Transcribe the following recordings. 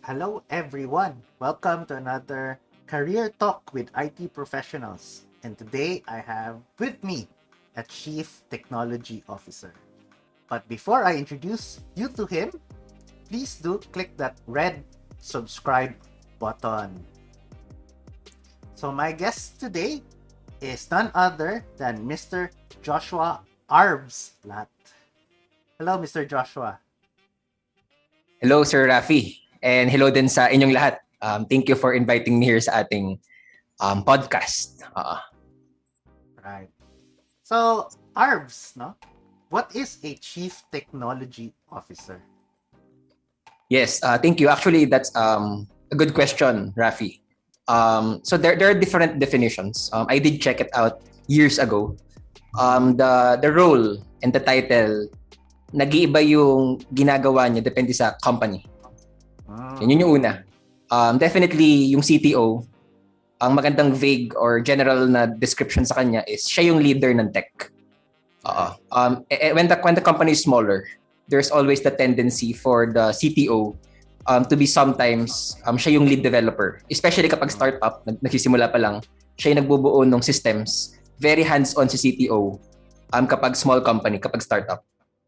Hello, everyone. Welcome to another Career Talk with IT Professionals. And today I have with me a Chief Technology Officer. But before I introduce you to him, please do click that red subscribe button. So, my guest today is none other than Mr. Joshua Arbs Lat. Hello, Mr. Joshua. Hello, Sir Rafi. And hello din sa inyong lahat. Um, thank you for inviting me here sa ating um, podcast. Uh, right. So, Arbs, no? What is a Chief Technology Officer? Yes, uh, thank you. Actually, that's um, a good question, Rafi. Um, so there, there are different definitions. Um, I did check it out years ago. Um, the the role and the title nag-iiba yung ginagawa niya depende sa company. Ah. Yun, yun yung una. Um, definitely, yung CTO, ang magandang vague or general na description sa kanya is siya yung leader ng tech. Uh, um, eh, eh, when, the, when the company is smaller, there's always the tendency for the CTO um, to be sometimes um, siya yung lead developer. Especially kapag startup, nagsisimula pa lang, siya yung nagbubuo ng systems. Very hands-on si CTO um, kapag small company, kapag startup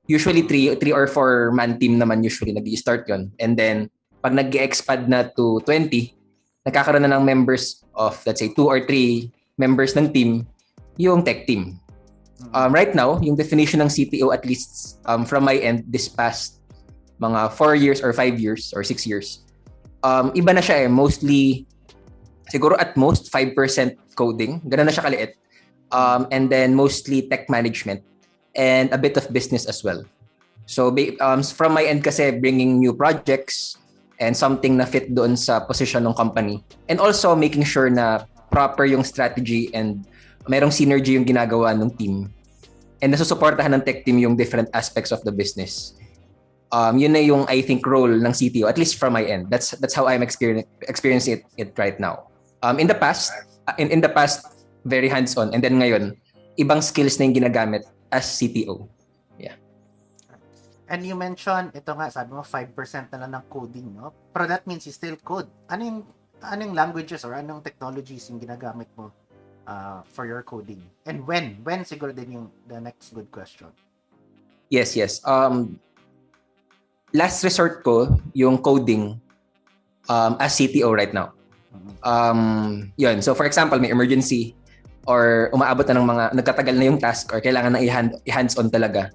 usually three, three or four man team naman usually nag-start yon And then, pag nag expand na to 20, nagkakaroon na ng members of, let's say, two or three members ng team, yung tech team. Hmm. Um, right now, yung definition ng CTO at least um, from my end this past mga four years or five years or six years, um, iba na siya eh. Mostly, siguro at most 5% coding. Ganun na siya kaliit. Um, and then mostly tech management and a bit of business as well. So um, from my end kasi bringing new projects and something na fit doon sa position ng company and also making sure na proper yung strategy and merong synergy yung ginagawa ng team and nasusuportahan ng tech team yung different aspects of the business. Um, yun na yung I think role ng CTO at least from my end. That's that's how I'm experiencing experiencing it, it right now. Um, in the past in in the past very hands-on and then ngayon ibang skills na yung ginagamit as CTO. And you mentioned, ito nga, sabi mo 5% na lang ng coding, no? Pero that means you still code. Ano yung, anong languages or anong technologies yung ginagamit mo uh, for your coding? And when? When siguro din yung the next good question. Yes, yes. Um, last resort ko, yung coding um, as CTO right now. Mm-hmm. Um, yun. So for example, may emergency or umaabot na ng mga nagtatagal na yung task or kailangan na i-hand, i-hands-on talaga,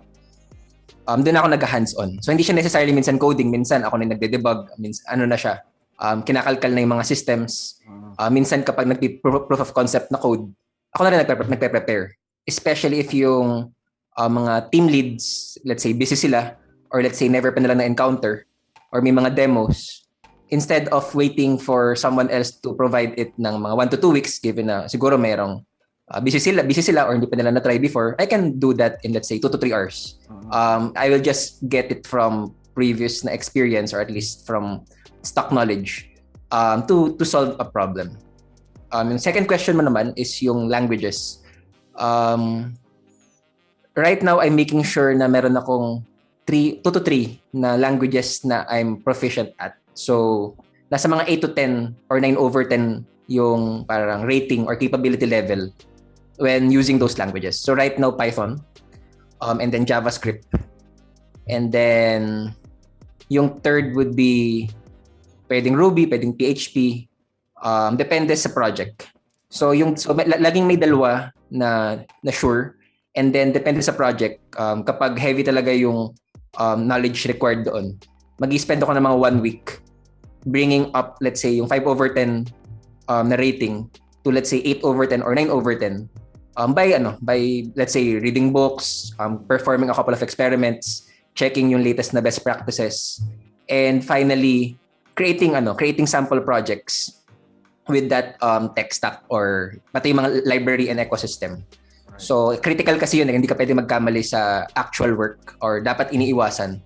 um, doon ako nag-hands-on. So, hindi siya necessarily minsan coding. Minsan ako na nagde-debug. Minsan, ano na siya, um, kinakalkal na yung mga systems. Uh, minsan kapag nag-proof of concept na code, ako na rin nagpe- nagpe-prepare. Especially if yung uh, mga team leads, let's say, busy sila, or let's say, never pa nila na-encounter, or may mga demos, instead of waiting for someone else to provide it ng mga 1 to 2 weeks, given na siguro merong uh, busy sila, busy sila or hindi pa nila na-try before, I can do that in let's say 2 to 3 hours. Uh-huh. Um, I will just get it from previous na experience or at least from stock knowledge um, to to solve a problem. Um, yung second question mo naman is yung languages. Um, right now, I'm making sure na meron akong 3, 2 to 3 na languages na I'm proficient at. So, nasa mga 8 to 10 or 9 over 10 yung parang rating or capability level when using those languages. So right now Python um, and then JavaScript. And then yung third would be pwedeng Ruby, pwedeng PHP. Um, depende sa project. So yung so laging may dalawa na na sure and then depende sa project um, kapag heavy talaga yung um, knowledge required doon mag-spend ako ng mga one week bringing up let's say yung 5 over 10 um, na rating to let's say 8 over 10 or 9 over 10 um, by ano by let's say reading books um, performing a couple of experiments checking yung latest na best practices and finally creating ano creating sample projects with that um, tech stack or pati yung mga library and ecosystem. So critical kasi yun eh, hindi ka pwede magkamali sa actual work or dapat iniiwasan.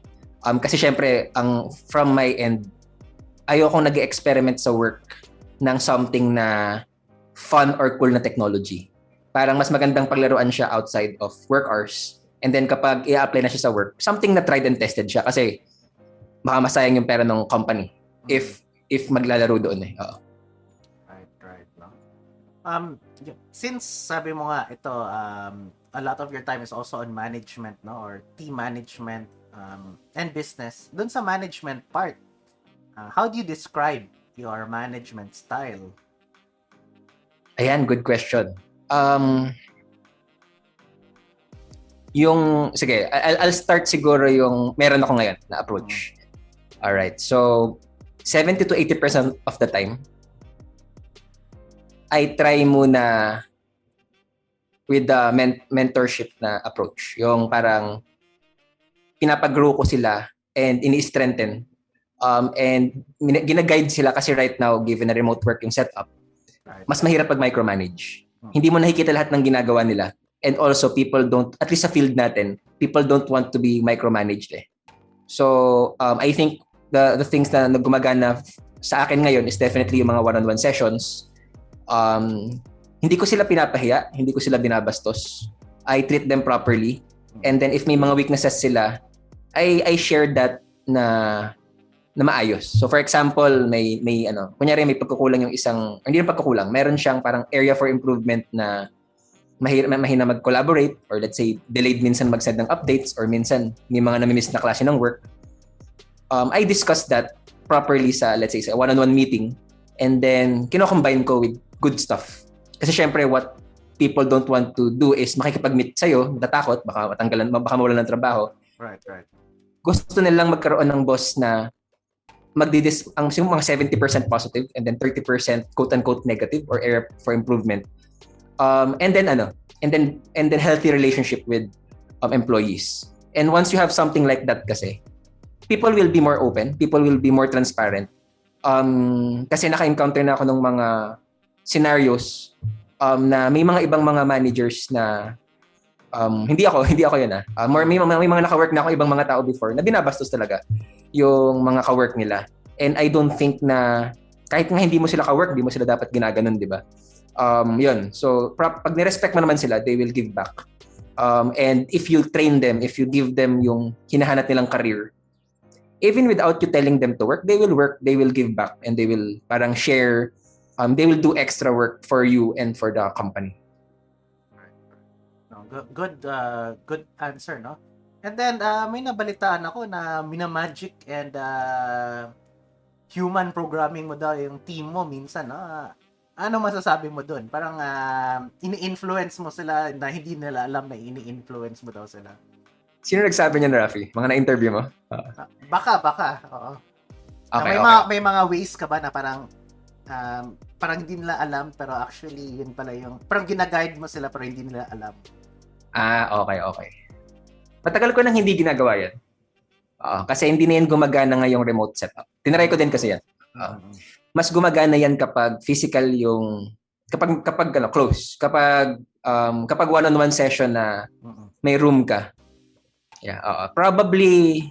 Um, kasi syempre ang from my end ayoko nag-experiment sa work ng something na fun or cool na technology parang mas magandang paglaruan siya outside of work hours. And then kapag i-apply na siya sa work, something na tried and tested siya kasi baka masayang yung pera ng company. if if maglalaro doon eh. Oo. Right, right. No? Um, since sabi mo nga, ito, um, a lot of your time is also on management, no? Or team management um, and business. Doon sa management part, uh, how do you describe your management style? Ayan, good question. Um, yung, sige, I'll, I'll start siguro yung meron ako ngayon na approach. Alright, so 70 to 80% of the time, I try muna with the men- mentorship na approach. Yung parang pinapag-grow ko sila and ini-strengthen. Um, and gina-guide sila kasi right now, given na remote work yung setup, Right. mas mahirap pag micromanage. Hmm. Hindi mo nakikita lahat ng ginagawa nila. And also, people don't, at least sa field natin, people don't want to be micromanaged eh. So, um, I think the the things na nagumagana sa akin ngayon is definitely yung mga one-on-one sessions. Um, hindi ko sila pinapahiya, hindi ko sila binabastos. I treat them properly. And then if may mga weaknesses sila, I I share that na na maayos. So for example, may may ano, kunyari may pagkukulang yung isang hindi yung pagkukulang, meron siyang parang area for improvement na mahina, mahina mag-collaborate or let's say delayed minsan mag-send ng updates or minsan may mga nami-miss na klase ng work. Um, I discuss that properly sa let's say sa one-on-one meeting and then kino-combine ko with good stuff. Kasi syempre what people don't want to do is makikipag-meet sa'yo, natatakot, baka matanggalan, baka mawalan ng trabaho Right, right. gusto nilang magkaroon ng boss na magdidis ang mga 70% positive and then 30% quote unquote negative or area for improvement. Um, and then ano, and then and then healthy relationship with um, employees. And once you have something like that kasi, people will be more open, people will be more transparent. Um, kasi naka-encounter na ako ng mga scenarios um, na may mga ibang mga managers na um, hindi ako, hindi ako yun ah. Uh, more, may, mga- may mga naka-work na ako ibang mga tao before na binabastos talaga yung mga ka-work nila. And I don't think na kahit nga hindi mo sila ka-work, hindi mo sila dapat ginaganon, di ba? Um, yun. So, pra- pag nirespect mo naman sila, they will give back. Um, and if you train them, if you give them yung hinahanap nilang career, even without you telling them to work, they will work, they will give back, and they will parang share, um, they will do extra work for you and for the company. No, good good uh, good answer, no? And then uh, may nabalitaan ako na minamagic and uh, human programming mo daw yung team mo minsan, no? Ano masasabi mo doon? Parang uh, ini-influence mo sila na hindi nila alam na ini-influence mo daw sila. Sino nagsabi niyan, Rafi? Mga na-interview mo? Ah, Baka, baka. Oo. Na Okay, may okay. mga may mga ways ka ba na parang um, parang hindi nila alam pero actually yun pala yung parang gina-guide mo sila pero hindi nila alam. Ah, okay, okay. Matagal ko nang hindi ginagawa yan. Oo, kasi hindi na yan gumagana ngayong remote setup. Tinry ko din kasi yan. Mm. Mas gumagana yan kapag physical yung kapag kapag ano close, kapag um, kapag one-on-one session na Mm-mm. may room ka. Yeah, oo. Probably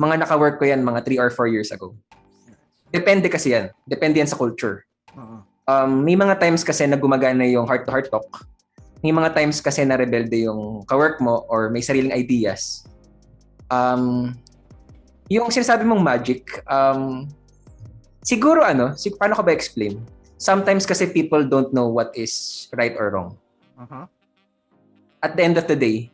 mga naka-work ko yan mga 3 or 4 years ago. Depende kasi yan. Depende yan sa culture. Mm-mm. um, may mga times kasi na gumagana yung heart-to-heart talk. May mga times kasi na rebelde yung kawork mo or may sariling ideas. Um, yung sinasabi mong magic, um, siguro ano, sig- paano ko ba explain? Sometimes kasi people don't know what is right or wrong. Mhm. At the end of the day,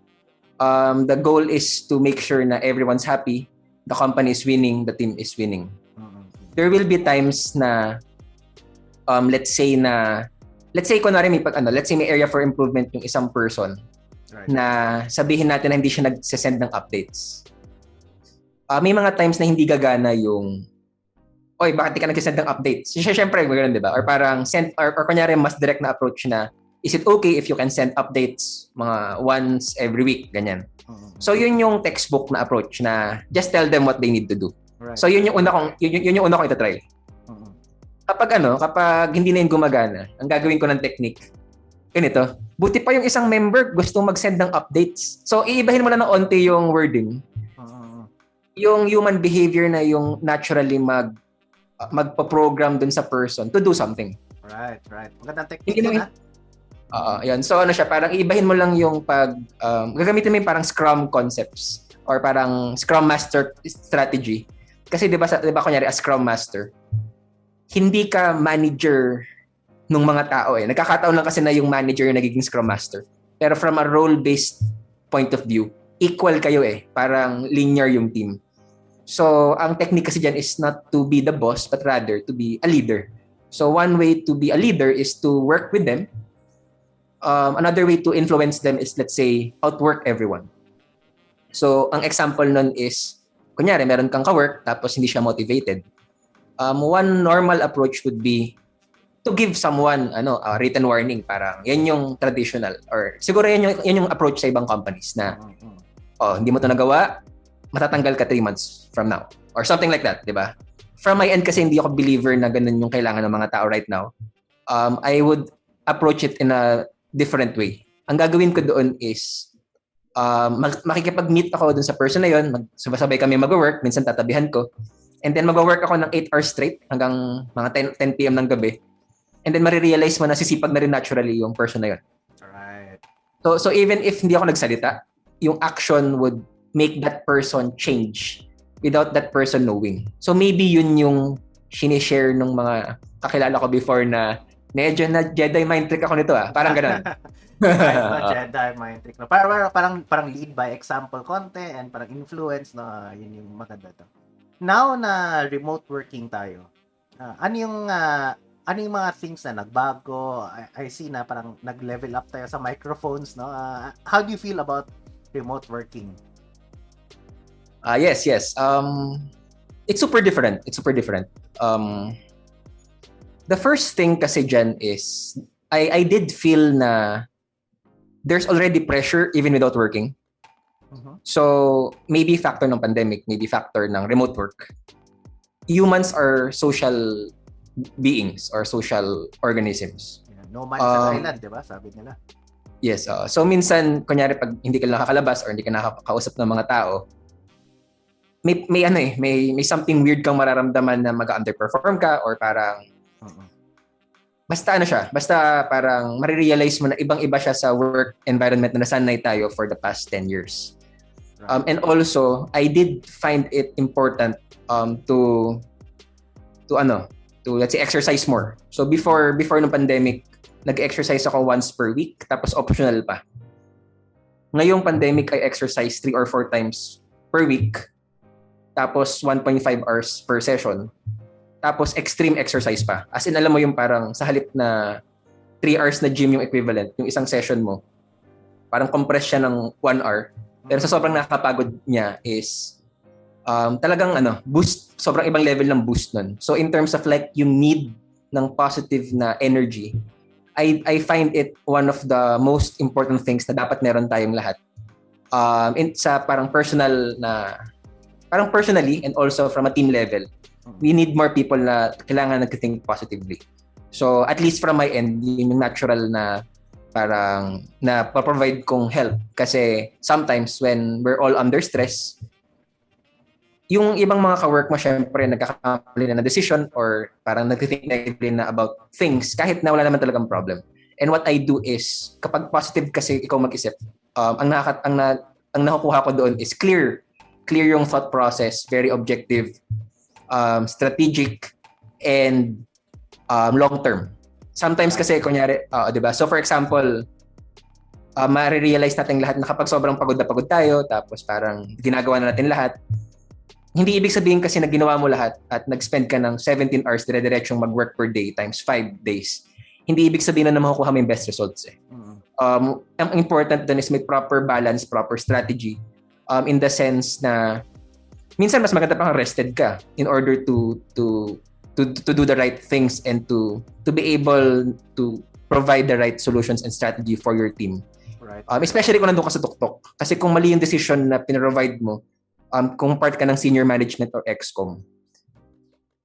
um, the goal is to make sure na everyone's happy, the company is winning, the team is winning. Mm-mm. there will be times na um let's say na let's say kunwari may pag ano let's say may area for improvement yung isang person Right. na sabihin natin na hindi siya nag-send ng updates. Ah, may mga times na hindi gagana yung Oy, bakit di ka nag-send ng updates? Siya syempre ganoon, 'di ba? Or parang send or, or kunyari mas direct na approach na is it okay if you can send updates mga once every week ganyan. Mm-mm. So yun yung textbook na approach na just tell them what they need to do. Right. So yun yung una kong yun, yun, yun yung una kong itatry. Kapag ano, kapag hindi na yung gumagana, ang gagawin ko ng technique, ganito, buti pa yung isang member gusto mag-send ng updates. So, iibahin mo lang ng onti yung wording. Mm-mm. Yung human behavior na yung naturally mag magpa-program dun sa person to do something. Right, right. Magandang technique yun, ha? Oo, yun. So, ano siya, parang iibahin mo lang yung pag, um, gagamitin mo yung parang Scrum concepts or parang Scrum Master strategy kasi 'di ba sa 'di ba kunyari as Scrum Master, hindi ka manager ng mga tao eh. Nagkakataon lang kasi na yung manager yung nagiging Scrum Master. Pero from a role-based point of view, equal kayo eh. Parang linear yung team. So, ang technique kasi dyan is not to be the boss, but rather to be a leader. So, one way to be a leader is to work with them. Um, another way to influence them is, let's say, outwork everyone. So, ang example nun is, kunyari, meron kang ka-work, tapos hindi siya motivated um, one normal approach would be to give someone ano a written warning. Parang yan yung traditional or siguro yan yung, yan yung approach sa ibang companies na oh hindi mo to nagawa matatanggal ka 3 months from now. Or something like that di ba? From my end kasi hindi ako believer na ganun yung kailangan ng mga tao right now. Um I would approach it in a different way. Ang gagawin ko doon is um, makikipag-meet ako dun sa person na yon magsabay kami mag-work. Minsan tatabihan ko And then mag-work ako ng 8 hours straight hanggang mga 10, 10 p.m. ng gabi. And then marirealize mo na sisipag na rin naturally yung person na yun. Right. So, so even if hindi ako nagsalita, yung action would make that person change without that person knowing. So maybe yun yung sinishare ng mga kakilala ko before na medyo na Jedi mind trick ako nito ah. Parang ganun. Jedi mind trick. No? Parang, parang, parang lead by example konti and parang influence. No? Yun yung maganda to now na remote working tayo, uh, ano yung uh, ano yung mga things na nagbago? I, I see na parang nag-level up tayo sa microphones, no? Uh, how do you feel about remote working? Ah, uh, yes, yes. Um it's super different. It's super different. Um the first thing kasi dyan is I I did feel na there's already pressure even without working. Uh-huh. So, maybe factor ng pandemic, maybe factor ng remote work. Humans are social beings or social organisms. Yeah, no man um, sa island, di ba? Sabi nila. Yes. Uh, so, minsan, kunyari, pag hindi ka nakakalabas or hindi ka nakakausap ng mga tao, may, may ano eh, may, may something weird kang mararamdaman na mag-underperform ka or parang uh-huh basta ano siya, basta parang marirealize mo na ibang-iba siya sa work environment na nasanay tayo for the past 10 years. Um, and also, I did find it important um, to to ano, to let's say exercise more. So before before ng pandemic, nag-exercise ako once per week tapos optional pa. Ngayong pandemic I exercise 3 or 4 times per week tapos 1.5 hours per session. Tapos extreme exercise pa. As in alam mo yung parang sa halip na 3 hours na gym yung equivalent, yung isang session mo. Parang compress siya ng 1 hour pero sa sobrang nakakapagod niya is um, talagang ano, boost, sobrang ibang level ng boost nun. So in terms of like yung need ng positive na energy, I, I find it one of the most important things na dapat meron tayong lahat. Um, in, sa parang personal na, parang personally and also from a team level, we need more people na kailangan nag-think positively. So at least from my end, yun yung natural na parang na provide kong help. Kasi sometimes when we're all under stress yung ibang mga ka-work mo syempre nagkakamali na na decision or parang nagtithink negatively na about things kahit na wala naman talagang problem. And what I do is kapag positive kasi ikaw mag-isip um, ang nakakat ang na, ang nakukuha ko doon is clear clear yung thought process very objective um, strategic and um, long term Sometimes kasi, kunyari, uh, di ba? So for example, uh, ma-realize natin lahat na kapag sobrang pagod na pagod tayo, tapos parang ginagawa na natin lahat, hindi ibig sabihin kasi na ginawa mo lahat at nag-spend ka ng 17 hours dire-diretsyong mag-work per day times 5 days. Hindi ibig sabihin na makukuha mo yung best results eh. Um, ang important dun is may proper balance, proper strategy um, in the sense na minsan mas maganda pang rested ka in order to to to to do the right things and to to be able to provide the right solutions and strategy for your team. Right. Um, especially kung nandun ka sa tuktok. Kasi kung mali yung decision na pinrovide mo, um, kung part ka ng senior management or excom,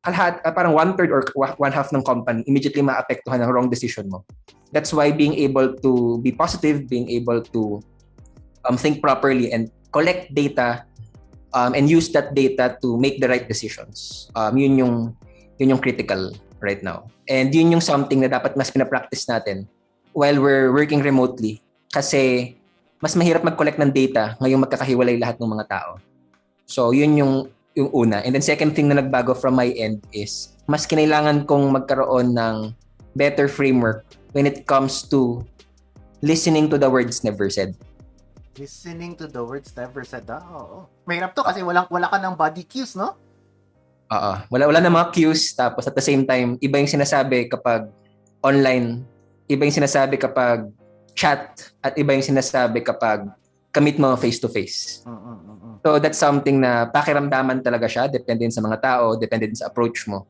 kalahati, uh, parang one-third or one-half ng company immediately maapektuhan ng wrong decision mo. That's why being able to be positive, being able to um, think properly and collect data um, and use that data to make the right decisions. Um, yun yung yun yung critical right now. And yun yung something na dapat mas pinapractice natin while we're working remotely kasi mas mahirap mag-collect ng data ngayong magkakahiwalay lahat ng mga tao. So yun yung yung una. And then second thing na nagbago from my end is mas kinailangan kong magkaroon ng better framework when it comes to listening to the words never said. Listening to the words never said. Ah, oo. Mahirap to kasi walang, wala ka ng body cues, no? Oo. Wala, wala na mga cues. Tapos at the same time, iba yung sinasabi kapag online. Iba yung sinasabi kapag chat. At iba yung sinasabi kapag kamit mo face-to-face. So that's something na pakiramdaman talaga siya. Depende sa mga tao. Depende sa approach mo.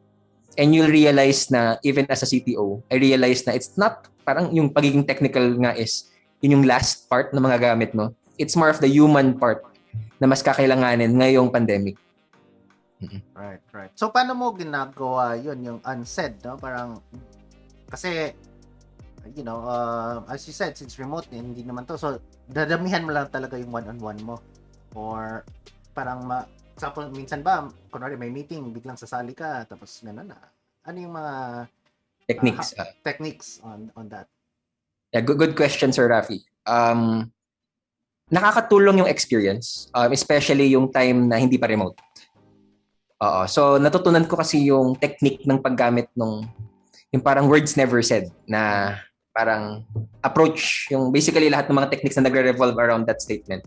And you'll realize na even as a CTO, I realize na it's not parang yung pagiging technical nga is yun yung last part ng mga gamit mo. It's more of the human part na mas kakailanganin ngayong pandemic. Right, right. So, paano mo ginagawa yun, yung unsaid, no? Parang, kasi, you know, uh, as you said, since remote, eh, hindi naman to. So, dadamihan mo lang talaga yung one-on-one mo. Or, parang, ma, example, minsan ba, kunwari may meeting, biglang sasali ka, tapos gano'n na. Ano yung mga Techniques. ah. techniques on on that? Yeah, good, good question, Sir Rafi. Um, nakakatulong yung experience, um, especially yung time na hindi pa remote. Oo. So, natutunan ko kasi yung technique ng paggamit nung yung parang words never said na parang approach, yung basically lahat ng mga techniques na nagre-revolve around that statement.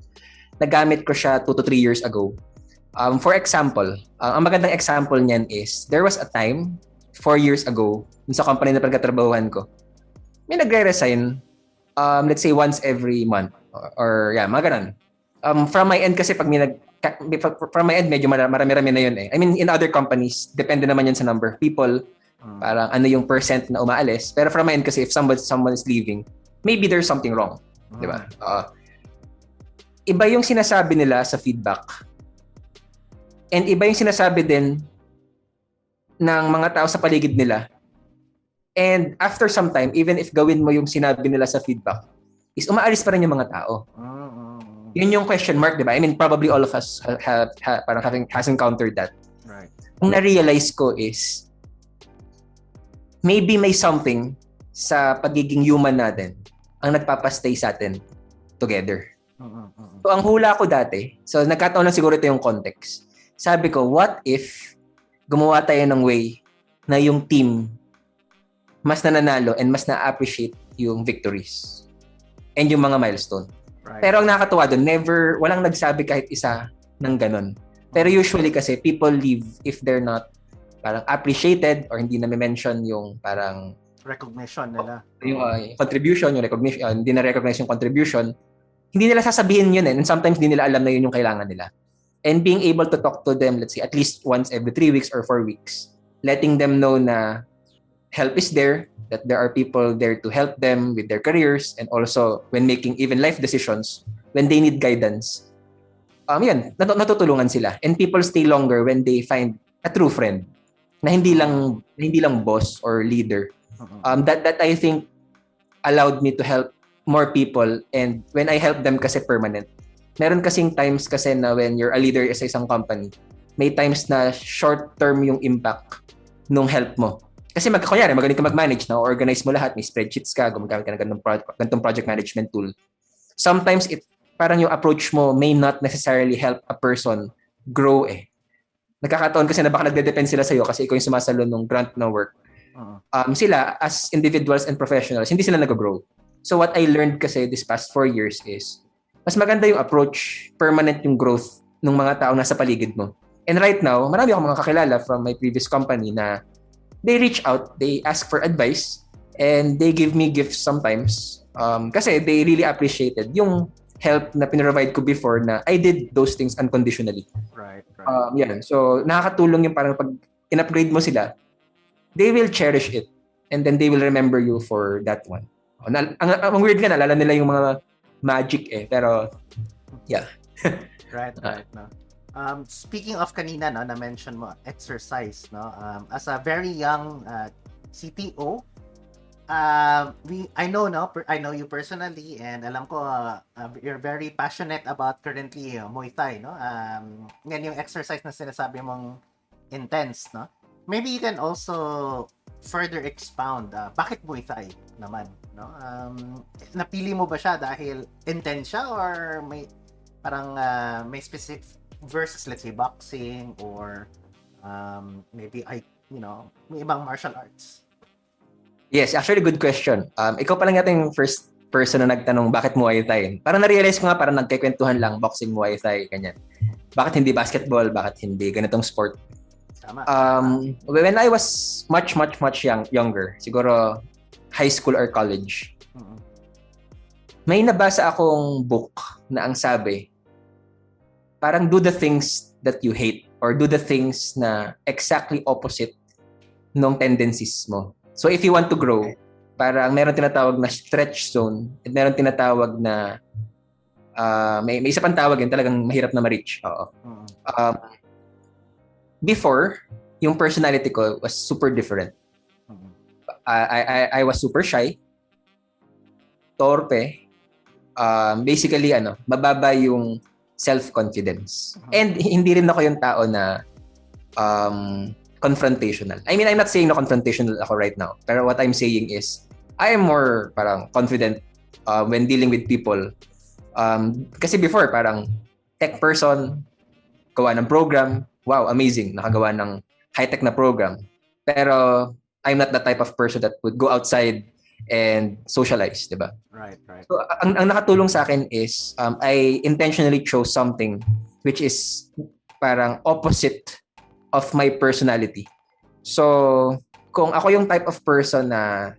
Nagamit ko siya 2 to 3 years ago. Um, for example, uh, ang magandang example niyan is, there was a time, 4 years ago, sa company na pagkatrabahuhan ko, may nagre-resign, um, let's say once every month. Or, or yeah, mga ganun. Um, from my end kasi pag may nag, from my end, medyo mara- marami-rami na yun eh. I mean, in other companies, depende naman yun sa number of people, Mm. parang ano yung percent na umaalis. Pero from my end kasi, if someone, someone is leaving, maybe there's something wrong. Di ba? Oo. iba yung sinasabi nila sa feedback. And iba yung sinasabi din ng mga tao sa paligid nila. And after some time, even if gawin mo yung sinabi nila sa feedback, is umaalis pa rin yung mga tao. Mm, mm, mm. Yun yung question mark, di ba? I mean, probably all of us have, have, parang having, has encountered that. Right. Ang na-realize ko is, maybe may something sa pagiging human natin ang nagpapastay sa atin together. Mm, mm, mm. So, ang hula ko dati, so nagkataon lang siguro ito yung context. Sabi ko, what if gumawa tayo ng way na yung team mas nananalo and mas na-appreciate yung victories and yung mga milestone. Right. Pero ang nakakatuwa doon, never, walang nagsabi kahit isa ng ganun. Pero usually kasi, people leave if they're not parang appreciated or hindi na mention yung parang recognition nila. yung uh, contribution, yung recognition, uh, hindi na recognize yung contribution, hindi nila sasabihin yun eh. And sometimes hindi nila alam na yun yung kailangan nila. And being able to talk to them, let's say, at least once every three weeks or four weeks, letting them know na help is there, that there are people there to help them with their careers, and also when making even life decisions, when they need guidance. Um, yan, nat- natutulungan sila. And people stay longer when they find a true friend na hindi lang na hindi lang boss or leader Mm, um, that that I think allowed me to help more people and when I help them kasi permanent. Meron kasing times kasi na when you're a leader sa isang company, may times na short term yung impact nung help mo. Kasi mag, kunyari, magaling ka mag-manage na, organize mo lahat, may spreadsheets ka, gumagamit ka ng ganitong, pro- ganitong project management tool. Sometimes it parang yung approach mo may not necessarily help a person grow eh. Nagkakataon kasi na baka nagde-depend sila sa'yo kasi ikaw yung sumasalo ng grant na work um, sila as individuals and professionals, hindi sila nag-grow. So what I learned kasi this past four years is, mas maganda yung approach, permanent yung growth ng mga tao nasa paligid mo. And right now, marami akong mga kakilala from my previous company na they reach out, they ask for advice, and they give me gifts sometimes. Um, kasi they really appreciated yung help na pinrovide ko before na I did those things unconditionally. Right, right. Um, yan. So, nakakatulong yung parang pag in-upgrade mo sila, they will cherish it. And then they will remember you for that one. Oh, Na, ang, ang weird nga, nalala nila yung mga magic eh. Pero, Right, Ah. right, no. Um, speaking of kanina, no, na-mention mo, exercise, no? Um, as a very young uh, CTO, uh, we, I know, no, per, I know you personally, and alam ko, uh, uh, you're very passionate about currently uh, Muay Thai, no? Um, yan yung exercise na sinasabi mong intense, no? Maybe you can also further expound, uh, bakit Muay Thai naman, no? Um, napili mo ba siya dahil intense siya or may parang uh, may specific versus let's say boxing or um, maybe I you know may ibang martial arts Yes, actually good question. Um, ikaw pa lang yata yung first person na nagtanong bakit Muay Thai. Parang na-realize ko nga parang nagkikwentuhan lang boxing Muay Thai ganyan. Bakit hindi basketball? Bakit hindi ganitong sport? tama Um, when I was much much much young, younger, siguro high school or college, Mm-mm. may nabasa akong book na ang sabi, parang do the things that you hate or do the things na exactly opposite ng tendencies mo. So if you want to grow, parang meron tinatawag na stretch zone at meron tinatawag na ah, may, may isa pang tawag yun, talagang mahirap na ma-reach. Oo. Um, before, yung personality ko was super different. I, I- I was super shy, torpe, um, basically, ano, mababa yung self-confidence. Mhm. And hindi rin ako yung tao na um, confrontational. I mean, I'm not saying na confrontational ako right now. Pero what I'm saying is, I am more parang confident uh, when dealing with people. Um, kasi before, parang tech person, gawa ng program, wow, amazing, nakagawa ng high-tech na program. Pero I'm not the type of person that would go outside and socialize, di ba? right right So, ang, ang nakatulong sa akin is um, I intentionally chose something which is parang opposite of my personality. So, kung ako yung type of person na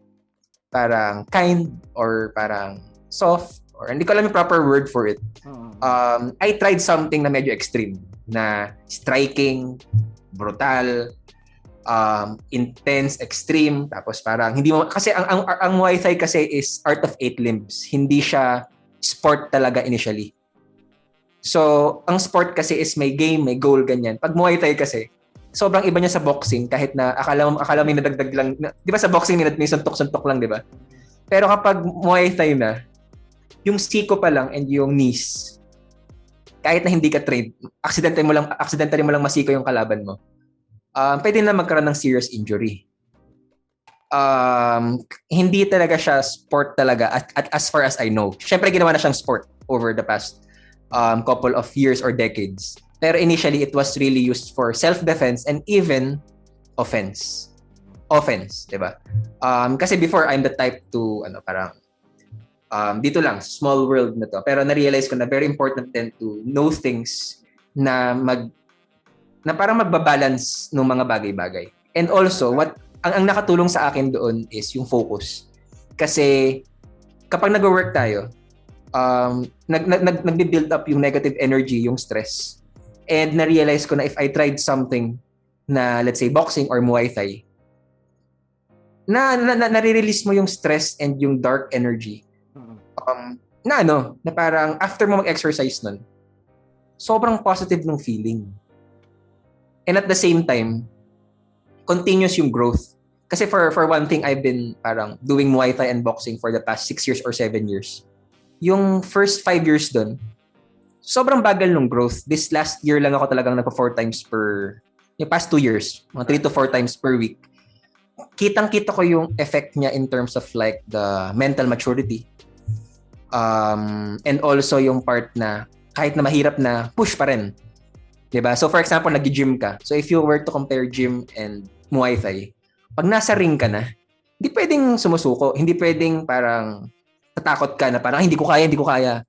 parang kind or parang soft or hindi ko alam yung proper word for it, Mm-mm. um, I tried something na medyo extreme na striking, brutal, um, intense, extreme, tapos parang hindi mo kasi ang ang ang Muay Thai kasi is art of eight limbs. Hindi siya sport talaga initially. So, ang sport kasi is may game, may goal ganyan. Pag Muay Thai kasi sobrang iba niya sa boxing kahit na akala mo akala mo nadagdag lang. 'Di ba sa boxing may, suntok-suntok lang, 'di ba? Pero kapag Muay Thai na, yung siko pa lang and yung knees, kahit na hindi ka trained, accidentally mo lang accidentally mo lang masiko yung kalaban mo. Um, pwede na magkaroon ng serious injury. Um, hindi talaga siya sport talaga at, at as far as I know. Syempre ginawa na siyang sport over the past um, couple of years or decades. Pero initially it was really used for self-defense and even offense. Offense, 'di ba? Um, kasi before I'm the type to ano parang um, dito lang, small world na to. Pero na-realize ko na very important din to know things na mag na parang magbabalance ng mga bagay-bagay. And also, what ang, ang nakatulong sa akin doon is yung focus. Kasi kapag nag-work tayo, um, nag, nag, nag, nagbi-build up yung negative energy, yung stress. And na-realize ko na if I tried something na, let's say, boxing or Muay Thai, na, na, na nare-release mo yung stress and yung dark energy Mm-mm. um, na ano, na parang after mo mag-exercise nun, sobrang positive ng feeling. And at the same time, continuous yung growth. Kasi for for one thing, I've been parang doing Muay Thai and boxing for the past six years or seven years. Yung first five years dun, sobrang bagal ng growth. This last year lang ako talagang nagpa four times per, yung past two years, mga three to four times per week. Kitang-kita ko yung effect niya in terms of like the mental maturity, um, and also yung part na kahit na mahirap na push pa rin. 'Di ba? So for example, nag-gym ka. So if you were to compare gym and Muay Thai, pag nasa ring ka na, hindi pwedeng sumusuko, hindi pwedeng parang tatakot ka na parang hindi ko kaya, hindi ko kaya.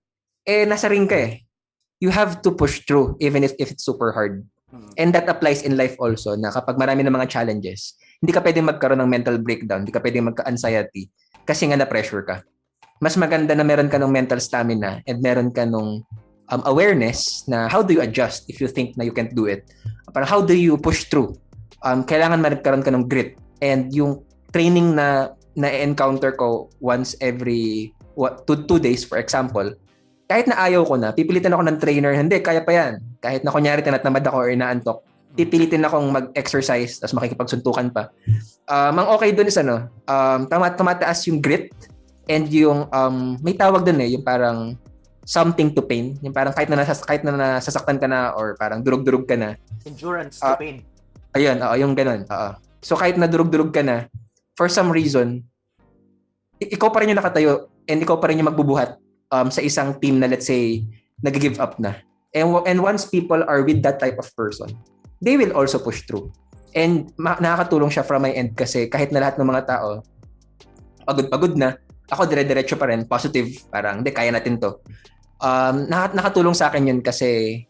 Eh nasa ring ka eh. You have to push through even if, if it's super hard. Mm-mm. And that applies in life also na kapag marami ng mga challenges, hindi ka pwedeng magkaroon ng mental breakdown, hindi ka pwedeng magka-anxiety kasi nga na-pressure ka. Mas maganda na meron ka ng mental stamina and meron ka ng um, awareness na how do you adjust if you think na you can't do it. Parang how do you push through? Um, kailangan magkaroon ka ng grit. And yung training na na-encounter ko once every what, two, two days, for example, kahit na ayaw ko na, pipilitin ako ng trainer, hindi, kaya pa yan. Kahit na kunyari tinatnamad ako or inaantok, pipilitin akong mag-exercise tapos makikipagsuntukan pa. Um, ang okay dun is ano, um, tama, tumataas yung grit and yung um, may tawag dun eh, yung parang something to pain. Yung parang kahit na, nasas, kahit na nasasaktan ka na or parang durug-durug ka na. endurance to Ah. pain Ayun, oo, yung ganun. Oo. So kahit na durug-durug ka na, for some reason, ikaw pa rin yung nakatayo and ikaw pa rin yung magbubuhat um, sa isang team na let's say, nag-give up na. And, and once people are with that type of person, they will also push through. And ma- nakakatulong siya from my end kasi kahit na lahat ng mga tao, pagod-pagod na, ako dire-diretso pa rin, positive, parang, hindi, kaya natin to. Um, nak- nakatulong sa akin yun kasi,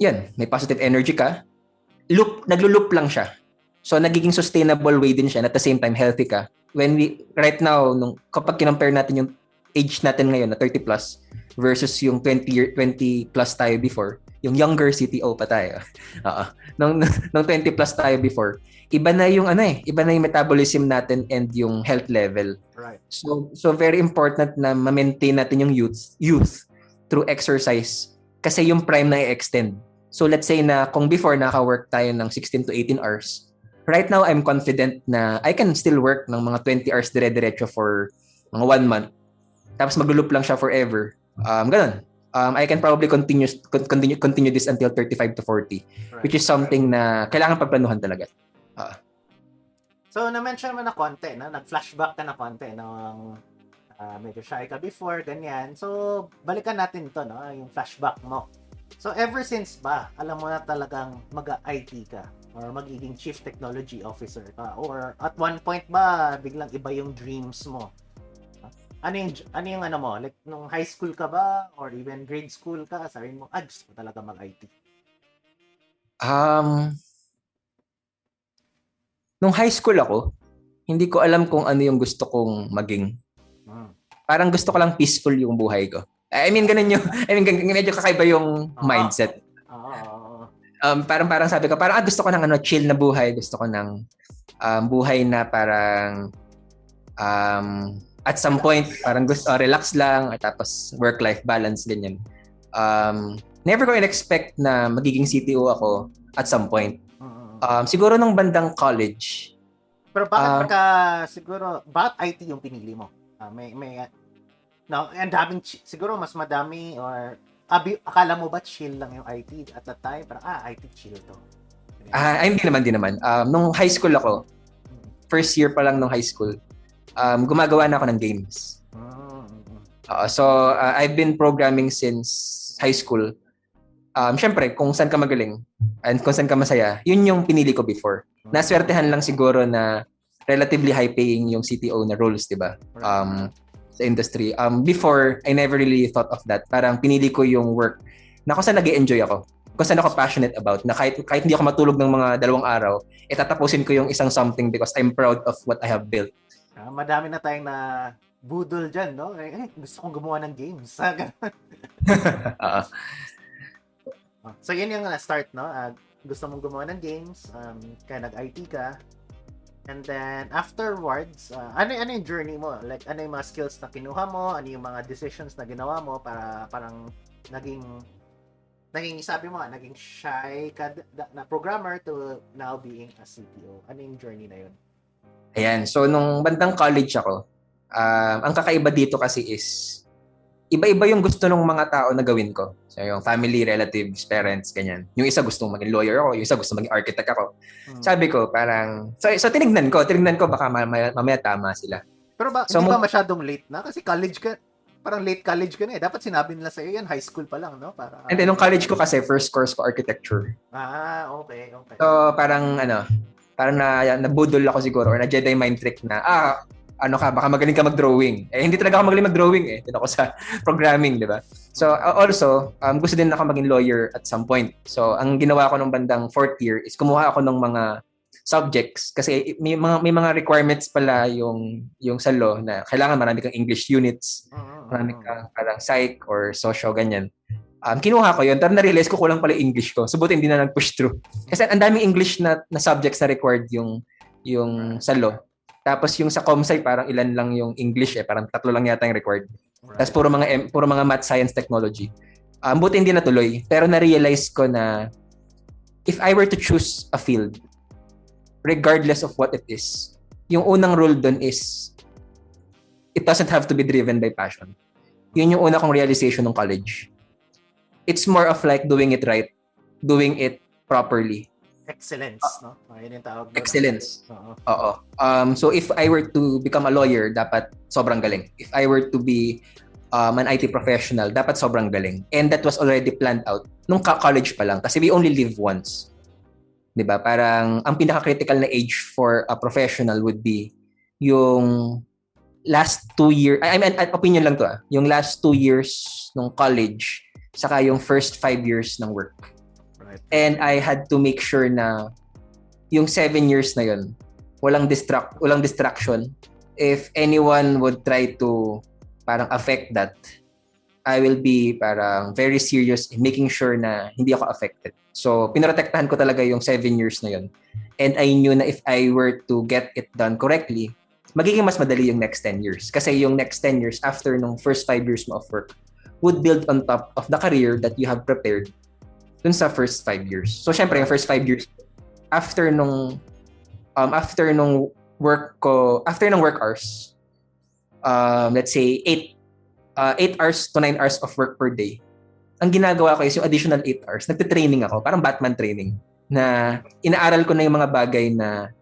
yan, may positive energy ka, loop, naglo-loop lang siya. So, nagiging sustainable way din siya, and at the same time, healthy ka. When we, right now, nung, kapag kinompare natin yung age natin ngayon na 30 plus versus yung 20 year 20 plus tayo before, yung younger CTO pa tayo. Oo. nung, nung 20 plus tayo before, iba na yung ano eh, iba na yung metabolism natin and yung health level. Right. So so very important na ma-maintain natin yung youth youth through exercise kasi yung prime na i-extend. So let's say na kung before naka-work tayo ng 16 to 18 hours, right now I'm confident na I can still work ng mga 20 hours dire-diretso for mga one month. Tapos mag-loop lang siya forever. Um, ganun. Um, I can probably continue continue continue this until 35 to 40, right. which is something na kailangan pagplanuhan talaga. Uh, so, na-mention mo na konti, no? nag-flashback ka na konti ng uh, medyo shy ka before, ganyan. So, balikan natin to, no? yung flashback mo. So, ever since ba, alam mo na talagang mag-IT ka? Or magiging Chief Technology Officer ka? Or at one point ba, biglang iba yung dreams mo? Ano yung, ano yung ano mo? Like, nung high school ka ba? Or even grade school ka? Sabi mo, ah, gusto ko talaga mag-IT. Um, nung high school ako, hindi ko alam kung ano yung gusto kong maging. Hmm. Parang gusto ko lang peaceful yung buhay ko. I mean, ganun yung, I mean, medyo kakaiba yung Oo. mindset. Oo. Um, parang, parang sabi ko, parang ah, gusto ko ng ano, chill na buhay. Gusto ko ng um, buhay na parang um, at some point, parang gusto, oh, relax lang, at tapos work-life balance, ganyan. Um, never ko in-expect na magiging CTO ako at some point. Mm-mm. Um, siguro nung bandang college, Pero bakit Ah. pagka, siguro, bakit IT yung pinili mo? Ah, may, may, uh, no, ang daming, siguro mas madami, or, abi, akala mo ba chill lang yung IT at that time? Parang, ah, IT chill to. ah, ay, hindi naman, hindi naman. Um, nung high school ako, first year pa lang nung high school, um, gumagawa na ako ng games. Oo, so, uh, I've been programming since high school. Um, Siyempre, kung saan ka magaling and kung saan ka masaya, yun yung pinili ko before. Naswertehan lang siguro na relatively high-paying yung CTO na roles, di ba? Um, sa industry. Um, before, I never really thought of that. Parang pinili ko yung work na kung saan nag enjoy ako. Kung saan ako passionate about. Na kahit, kahit hindi ako matulog ng mga dalawang araw, itatapusin ko yung isang something because I'm proud of what I have built. Ah, madami na tayong na budol dyan, no? Eh, eh, gusto kong gumawa ng games. Ah. Ah, so, yun yung uh, start, no? Ah, gusto mong gumawa ng games, um, kaya nag-IT ka. And then, afterwards, ah, ano, ano yung journey mo? Like, ano yung mga skills na kinuha mo? Ano yung mga decisions na ginawa mo para parang naging naging sabi mo naging shy ka na programmer to now being a CTO. Ano yung journey na yun? Ayan. So, nung bandang college ako, um, ang kakaiba dito kasi is, iba-iba yung gusto ng mga tao na gawin ko. So, yung family, relatives, parents, ganyan. Yung isa gusto maging lawyer ako, yung isa gusto maging architect ako. Hmm. Sabi ko, parang, so, so tinignan ko, tinignan ko, baka mamaya, mamaya tama sila. Pero ba, So, hindi ba masyadong late na? Kasi college ka, parang late college ka na eh. Dapat sinabi nila sa'yo yan, high school pa lang, no? Para, And then, nung college ko kasi, first course ko architecture. Ah, okay, okay. So, parang, ano, parang na, nabudol ako siguro, or na Jedi mind trick na, ah, ano ka, baka magaling ka mag-drawing. Eh, hindi talaga ako magaling mag-drawing eh. Dito ako sa programming, di ba? So, also, um, gusto din ako maging lawyer at some point. So, ang ginawa ko nung bandang fourth year is kumuha ako ng mga subjects kasi may mga may mga requirements pala yung yung sa law na kailangan marami kang English units, Mm, marami kang parang psych or socio ganyan. Um, kinuha ko yun, pero na-realize ko kulang pala English ko. So, buti hindi na nag-push through. Kasi ang daming English na, na subjects na required yung yung sa law. Tapos yung sa ComSci, parang ilan lang yung English eh. Parang tatlo lang yata yung required. Right. Tapos puro mga puro mga math, science, technology. Um, buti hindi natuloy. Pero na-realize ko na if I were to choose a field, regardless of what it is, yung unang rule doon is it doesn't have to be driven by passion. Yun yung una kong realization ng college. It's more of like doing it right, doing it properly. Excellence, no? Ayun yung tawag doon. Excellence. Oo. Oo. Um, so if I were to become a lawyer, dapat sobrang galing. If I were to be um, an IT professional, dapat sobrang galing. And that was already planned out nung college pa lang kasi we only live once. 'Di ba? Parang ang pinaka-critical na age for a professional would be yung last two year I mean opinion lang to ah, yung last two years ng college saka yung first five years ng work. Right. And I had to make sure na yung seven years na yun, walang distract walang distraction. If anyone would try to parang affect that, I will be parang very serious in making sure na hindi ako affected. So, pinoprotektahan ko talaga yung seven years na yun. And I knew na if I were to get it done correctly, magiging mas madali yung next 10 years. Kasi yung next 10 years after nung first 5 years mo of work would build on top of the career that you have prepared dun sa first 5 years. So, syempre, yung first 5 years, after nung um, after nung work ko, after nung work hours, um, let's say, 8 uh, 8 hours to 9 hours of work per day, ang ginagawa ko is yung additional 8 hours, nagte-training ako, parang Batman training, na inaaral ko na yung mga bagay na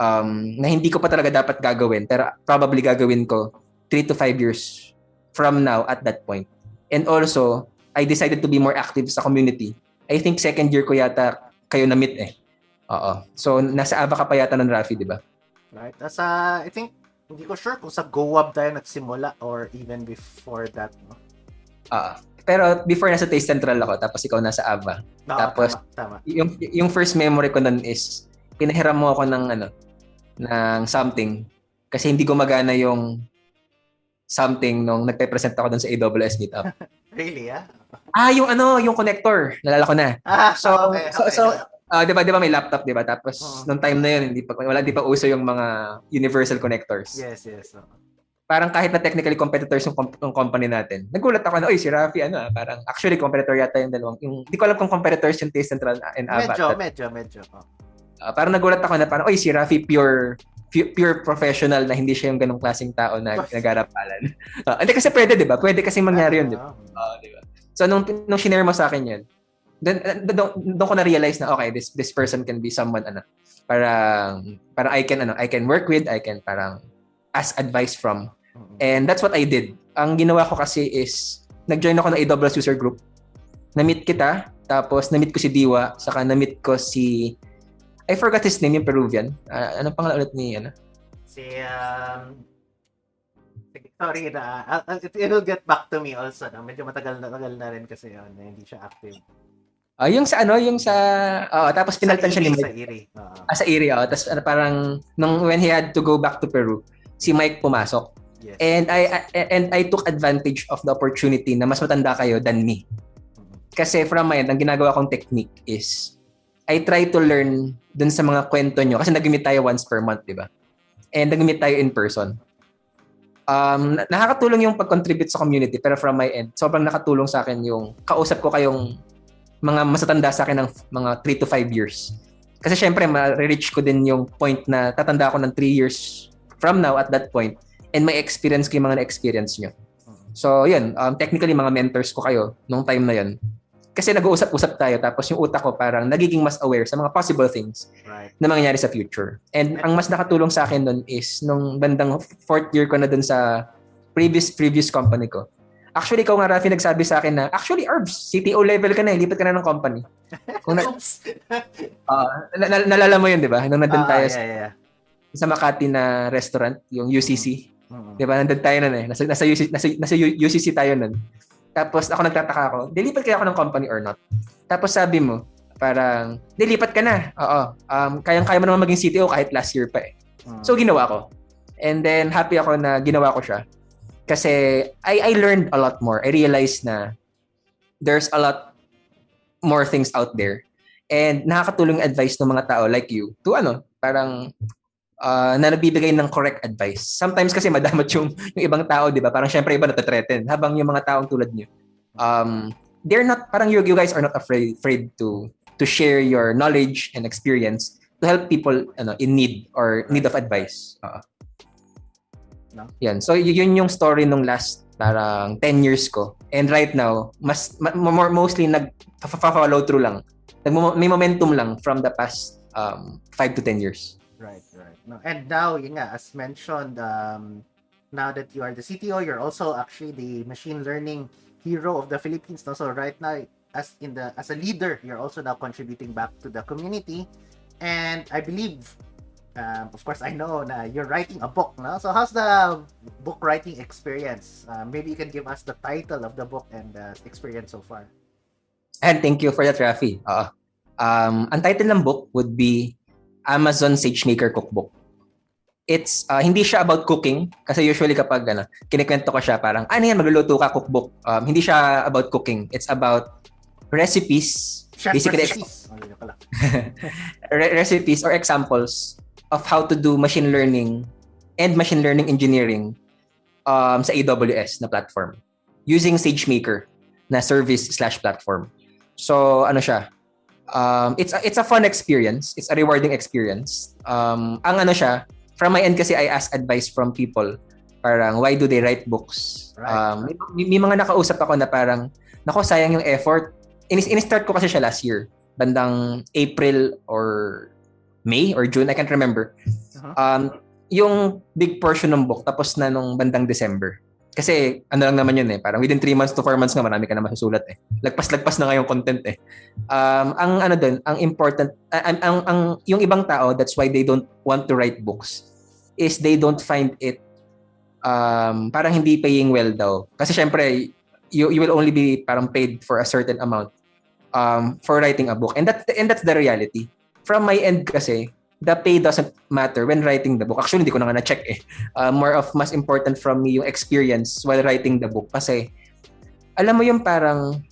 um, na hindi ko pa talaga dapat gagawin, pero probably gagawin ko 3 to 5 years from now at that point. And also, I decided to be more active sa community. I think second year ko yata kayo na-meet eh. Oo. So, nasa Ava ka pa yata ng Rafi, di ba? Right. As uh, I think hindi ko sure kung sa GoWab tayo nagsimula or even before that, no? Ah, pero before nasa Taste Central ako, tapos ikaw nasa Ava. No, Tapos, tama, tama. Yung yung first memory ko nun is pinahiram mo ako ng ano ng something kasi hindi gumagana yung something nung nagpe-present ako dun sa AWS meetup. Really, ah? ah, yung ano, yung connector. Nalala ko na. Ah, So, okay, so, okay. so ah, 'di ba 'di ba may laptop 'di ba? Tapos Oo. nung time na 'yun hindi pa wala hindi pa uso yung mga universal connectors. yes, yes. oo. Parang kahit na technically competitors yung, comp- yung company natin. Nagulat ako na, oy, si Rafi ano ah, parang actually competitor yata yung dalawang. Yung di ko alam kung competitors yung Taste Central and Ava. Medyo, medyo, medyo. Ah, parang nagulat ako na parang, oy, si Rafi pure pu- pure professional na hindi siya yung ganong klaseng tao na nag-aarapalan. Ah, hindi kasi pwede, di ba? Pwede kasi mangyari yun, di ba? Oo, di ba? So, nung, nung shinare mo sa akin yun, then, doon, doon ko na-realize na, okay, this this person can be someone, ano, parang, parang I can, ano, I can work with, I can parang ask advice from. And that's what I did. Ang ginawa ko kasi is, nag-join ako ng AWS user group. Na-meet kita, tapos na-meet ko si Diwa, saka na-meet ko si, I forgot his name, yung Peruvian. Ah, anong pangalan ulit ni, ano? Si, um, sorry na, uh, uh, it, it will get back to me also. No? Medyo matagal na, tagal na rin kasi yun, na hindi siya active. Ah, yung sa ano, yung sa, oh, tapos pinalitan siya ni Sa Mike. Iri. Oo. Ah, sa area, oh. Tapos ano, parang, nung when he had to go back to Peru, si Mike pumasok. yes. And I, I and I took advantage of the opportunity na mas matanda kayo than me. Mm, Kasi from my end, ang ginagawa kong technique is I try to learn dun sa mga kwento nyo. Kasi nag-meet tayo once per month, di ba? And nag-meet tayo in person. Um, na- nakakatulong yung pag-contribute sa community pero from my end, sobrang nakatulong sa akin yung kausap ko kayong mga masatanda sa akin ng mga 3 to 5 years. Kasi syempre, ma-reach ko din yung point na tatanda ako ng 3 years from now at that point and may experience ko yung mga na-experience nyo. So, yun. Um, technically, mga mentors ko kayo nung time na yun. Kasi nag-uusap-usap tayo tapos yung utak ko parang nagiging mas aware sa mga possible things Right. na mangyayari sa future. And ang mas nakatulong sa akin nun is nung bandang fourth year ko na dun sa previous previous company ko. Actually, ikaw nga, Rafi, nagsabi sa akin na, actually, Arbs, CTO level ka na, eh, lipat ka na ng company. Kung na, Oops. ah, na- na- naalala mo yun, di ba? Nung nandun Ah, tayo yeah, sa, yeah. sa Makati na restaurant, yung UCC. Mm, Di ba? Nandun tayo nun eh. Nasa, nasa, UCC, nasa, nasa UCC tayo nun. Tapos ako nagtataka ako, dilipat kaya ako ng company or not? Tapos sabi mo, parang, dilipat ka na. Oo. Um, kayang-kaya mo naman maging CTO kahit last year pa eh. mm. So ginawa ko. And then happy ako na ginawa ko siya. Kasi I, I learned a lot more. I realized na there's a lot more things out there. And nakakatulong advice ng mga tao like you to ano, parang uh, na nagbibigay ng correct advice. Sometimes kasi madamot yung, yung ibang tao, di ba? Parang syempre iba natatreten. Habang yung mga taong tulad nyo, um, they're not, parang you, you guys are not afraid, afraid to to share your knowledge and experience to help people ano, in need or need of advice. Oo. No? Yan. So, yun yung story nung last parang 10 years ko. And right now, mas ma- more mostly nag-follow through lang. Nag- may momentum lang from the past um, 5 to 10 years. Right, right. No, and now, yun nga, as mentioned, um, now that you are the CTO, you're also actually the machine learning hero of the Philippines. No? So right now, as in the as a leader, you're also now contributing back to the community. And I believe, um, of course, I know na you're writing a book. No? So how's the book writing experience? Uh, maybe you can give us the title of the book and the experience so far. And thank you for that, Rafi. Uh, um, ang title ng book would be Amazon SageMaker Cookbook. It's uh, hindi siya about cooking kasi usually kapag ano, kinikwento ko siya parang ano yan magluluto ka cookbook. Um, hindi siya about cooking. It's about recipes. Chef basically recipes. Oh, re- recipes or examples of how to do machine learning and machine learning engineering um, sa AWS na platform using SageMaker na service slash platform. So ano siya? Um, it's a, it's a fun experience. It's a rewarding experience. Um, ang ano siya, from my end kasi I ask advice from people. Parang why do they write books? Right. Um, may, may mga nakausap ako na parang nako sayang yung effort. Inis in-start ko kasi siya last year bandang April or May or June, I can't remember. Uh-huh. Um, yung big portion ng book tapos na nung bandang December. Kasi ano lang naman yun eh, parang within 3 months to 4 months nga marami ka na masusulat eh. Lagpas-lagpas na nga yung content eh. Um, ang ano dun, ang important, uh, ang, ang, ang, yung ibang tao, that's why they don't want to write books, is they don't find it um, parang hindi paying well daw. Kasi syempre, you, you will only be parang paid for a certain amount um, for writing a book. And that and that's the reality. From my end kasi, the pay doesn't matter when writing the book. Actually, hindi ko na nga na-check eh. Uh, more of mas important from me yung experience while writing the book. Kasi, alam mo yung parang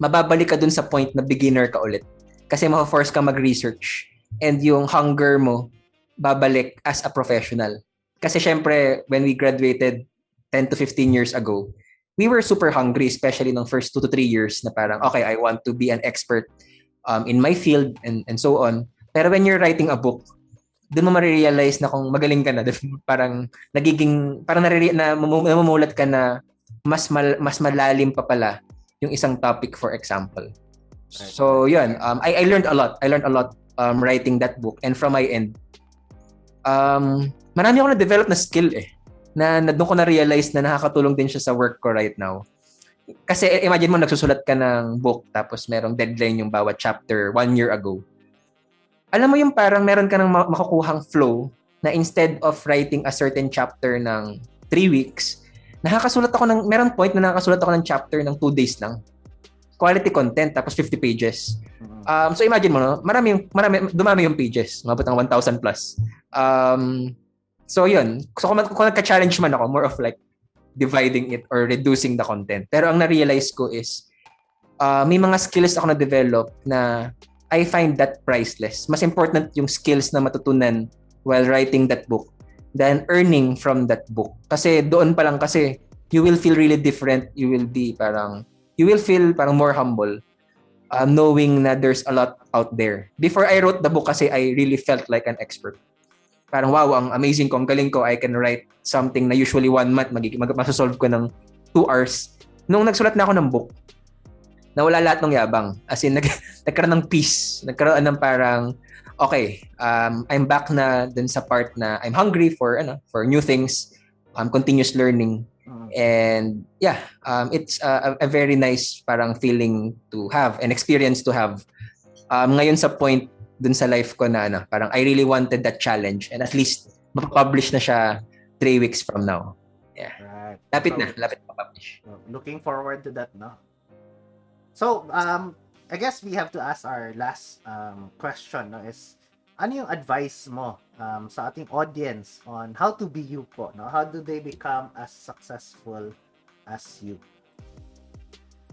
mababalik ka dun sa point na beginner ka ulit. Kasi ma-force ka mag-research. And yung hunger mo, babalik as a professional. Kasi syempre, when we graduated 10 to 15 years ago, we were super hungry, especially nung first 2 to 3 years na parang, okay, I want to be an expert um, in my field and, and so on. Pero when you're writing a book, doon mo marirealize na kung magaling ka na, parang nagiging, parang nariri, na namumulat ka na mas mal, mas malalim pa pala yung isang topic for example. So, yun. Um, I, I learned a lot. I learned a lot um, writing that book. And from my end, um, marami ako na-develop na skill eh. Na, na doon ko na-realize na nakakatulong din siya sa work ko right now. Kasi imagine mo, nagsusulat ka ng book tapos merong deadline yung bawat chapter one year ago. Alam mo yung parang meron ka ng makukuhang flow na instead of writing a certain chapter ng three weeks, nakakasulat ako ng, meron point na nakakasulat ako ng chapter ng two days lang. Quality content, tapos 50 pages. Um, so imagine mo, no? marami, marami, dumami yung pages. Mabot ng 1,000 plus. Um, so yun. So kung, kung nagka-challenge man ako, more of like dividing it or reducing the content. Pero ang na-realize ko is, uh, may mga skills ako na-develop na I find that priceless. Mas important yung skills na matutunan while writing that book than earning from that book. Kasi doon pa lang kasi you will feel really different. You will be parang, you will feel parang more humble uh, knowing na there's a lot out there. Before I wrote the book kasi I really felt like an expert. Parang wow, ang amazing ko, ang galing ko, I can write something na usually one month, mag- mag- masasolve ko ng two hours. Nung nagsulat na ako ng book, nawala lahat ng yabang. As in, nag, nagkaroon ng peace. Nagkaroon ng parang, okay, um, I'm back na dun sa part na I'm hungry for, ano, for new things, um, continuous learning. And yeah, um, it's a, a very nice parang feeling to have, an experience to have. Um, ngayon sa point dun sa life ko na ano, parang I really wanted that challenge and at least mapapublish na siya three weeks from now. Yeah. Right. Lapit So, na, lapit na publish. Looking forward to that, no? So, um, I guess we have to ask our last um, question, no, is ano yung advice mo um, sa ating audience on how to be you po, no? How do they become as successful as you?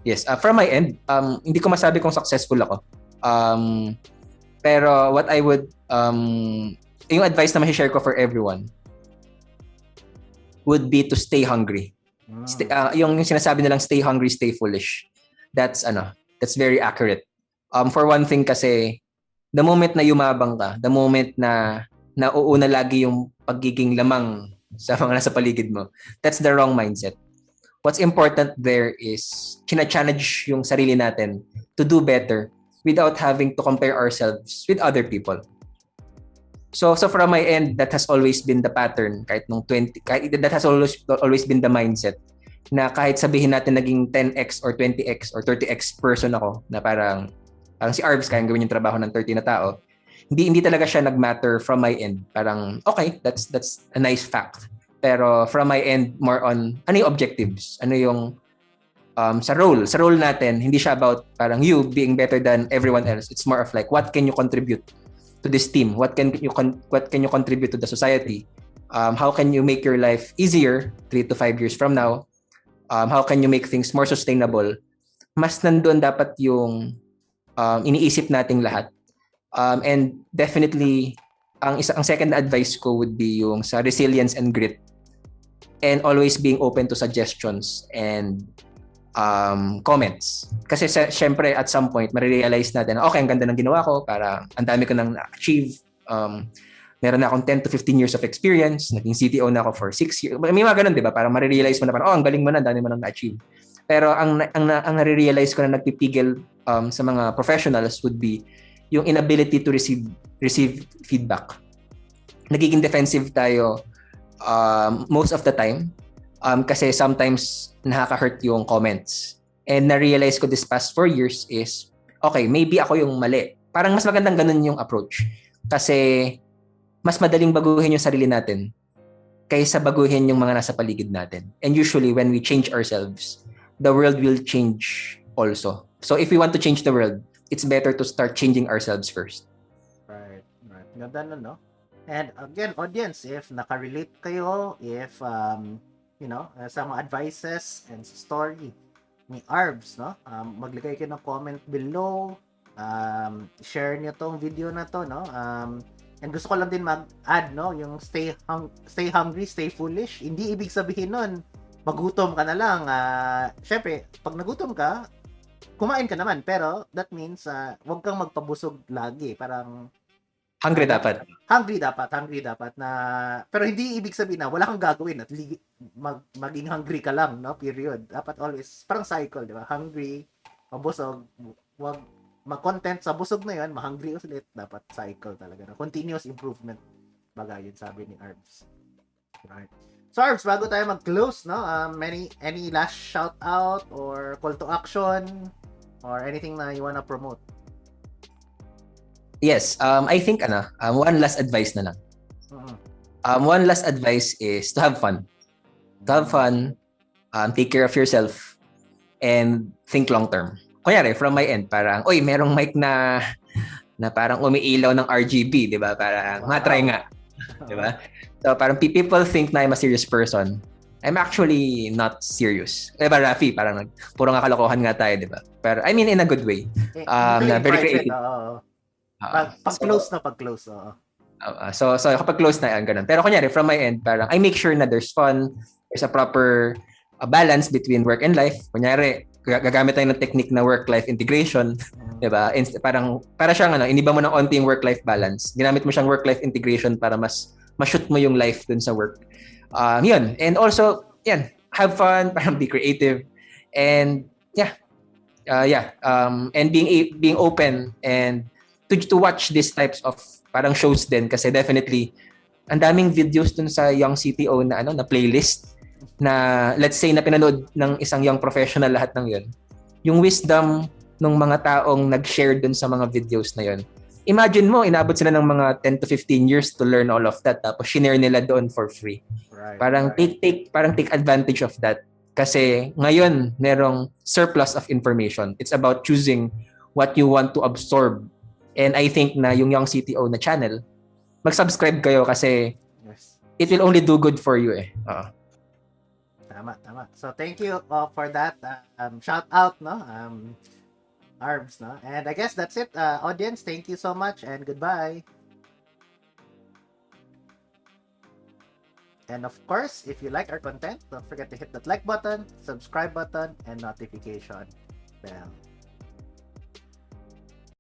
Yes, uh, from my end, um, hindi ko masabi kung successful ako. Um, pero what I would, um, yung advice na share ko for everyone would be to stay hungry. Mm. Stay, uh, yung, yung sinasabi nilang stay hungry, stay foolish. That's ano, that's very accurate. Um, for one thing kasi, the moment na yumabang ka, the moment na nauuna lagi yung pagiging lamang sa mga nasa paligid mo, that's the wrong mindset. What's important there is china-challenge yung sarili natin to do better without having to compare ourselves with other people. So so from my end that has always been the pattern kahit nung 20 kahit that has always always been the mindset na kahit sabihin natin naging 10x or 20x or 30x person ako na parang parang si Arvs kayang gawin yung trabaho ng 30 na tao hindi hindi talaga siya nagmatter from my end parang okay that's that's a nice fact pero from my end more on ano yung objectives ano yung um, sa role sa role natin hindi siya about parang you being better than everyone else it's more of like what can you contribute to this team? What can you con- what can you contribute to the society? Um, how can you make your life easier three to five years from now? Um, how can you make things more sustainable? Mas nandoon dapat yung um, iniisip nating lahat. Um, and definitely, ang isa ang second advice ko would be yung sa resilience and grit and always being open to suggestions and um, comments. Kasi sa, syempre at some point, marirealize natin, okay, ang ganda ng ginawa ko, para ang dami ko nang na-achieve. Um, meron na akong 10 to 15 years of experience, naging CTO na ako for 6 years. May mga ganun, di ba? Para marirealize mo na parang, oh, ang galing mo na, dami mo nang na-achieve. Pero ang, ang, ang nare-realize ko na nagpipigil um, sa mga professionals would be yung inability to receive receive feedback. Nagiging defensive tayo um, most of the time um, kasi sometimes nakaka-hurt yung comments. And na-realize ko this past four years is, okay, maybe ako yung mali. Parang mas magandang ganun yung approach. Kasi mas madaling baguhin yung sarili natin kaysa baguhin yung mga nasa paligid natin. And usually, when we change ourselves, the world will change also. So if we want to change the world, it's better to start changing ourselves first. Right, right. Ganda na, no? And again, audience, if nakarelate kayo, if um, you know, uh, sa mga advices and story ni Arbs, no? Um, maglagay kayo ng comment below. Um, share niyo tong video na to, no? Um, and gusto ko lang din mag-add, no? Yung stay, hung- stay hungry, stay foolish. Hindi ibig sabihin nun, magutom ka na lang. Uh, Siyempre, pag nagutom ka, kumain ka naman. Pero, that means, uh, huwag kang magpabusog lagi. Parang, Hungry dapat. hungry dapat, hungry dapat na pero hindi ibig sabihin na wala kang gagawin at li, mag, maging hungry ka lang, no? Period. Dapat always parang cycle, di ba? Hungry, mabusog, wag mag-content sa busog na 'yon, ma-hungry ulit, dapat cycle talaga. No? Continuous improvement. Bagay yun sabi ni Arbs. Right. So Arbs, bago tayo mag-close, no? Um, any any last shout out or call to action or anything na you wanna promote? Yes, um, I think ano, um, one last advice na lang. Mhm. Um, one last advice is to have fun. To have fun, um, take care of yourself, and think long term. Kunyari, from my end, parang, oy, merong mic na na parang umiilaw ng RGB, di ba? Parang, Wow. try nga. Di ba? So, parang pe- people think na I'm a serious person. I'm actually not serious. Eh ba, Rafi? Parang, nag- puro nga kalokohan nga tayo, di ba? Pero, I mean, in a good way. Um, usually very private, creative. oo. Ah, Pag, pag so- close na, pag close, oo. Uh, so, so kapag close na yan, ganun. Pero kunyari, from my end, parang I make sure na there's fun, there's a proper uh, balance between work and life. Kunyari, gagamit tayo ng technique na work-life integration, Mm. 'di ba? Inst- parang para siyang ano, iniba mo ng onti yung work-life balance. Ginamit mo siyang work-life integration para mas ma-shoot mo yung life dun sa work. Um, yun. And also, yan, have fun, parang be creative. And yeah. Uh, yeah, um, and being a- being open and to to watch these types of parang shows din kasi definitely ang daming videos dun sa Young CTO na ano na playlist na let's say na pinanood ng isang young professional lahat ng yun. Yung wisdom ng mga taong nag-share dun sa mga videos na yun. Imagine mo, inabot sila ng mga 10 to 15 years to learn all of that tapos shinare nila doon for free. Right. Parang right. take take parang take advantage of that kasi ngayon merong surplus of information. It's about choosing what you want to absorb. And I think na yung Young CTO na channel, mag-subscribe kayo kasi Yes. it will only do good for you eh. Oo. Tama, tama. So thank you uh, for that uh, um, shout out, no? Um, Arbs, no? And I guess that's it, uh, audience. Thank you so much and goodbye. And of course, if you like our content, don't forget to hit that like button, subscribe button, and notification bell.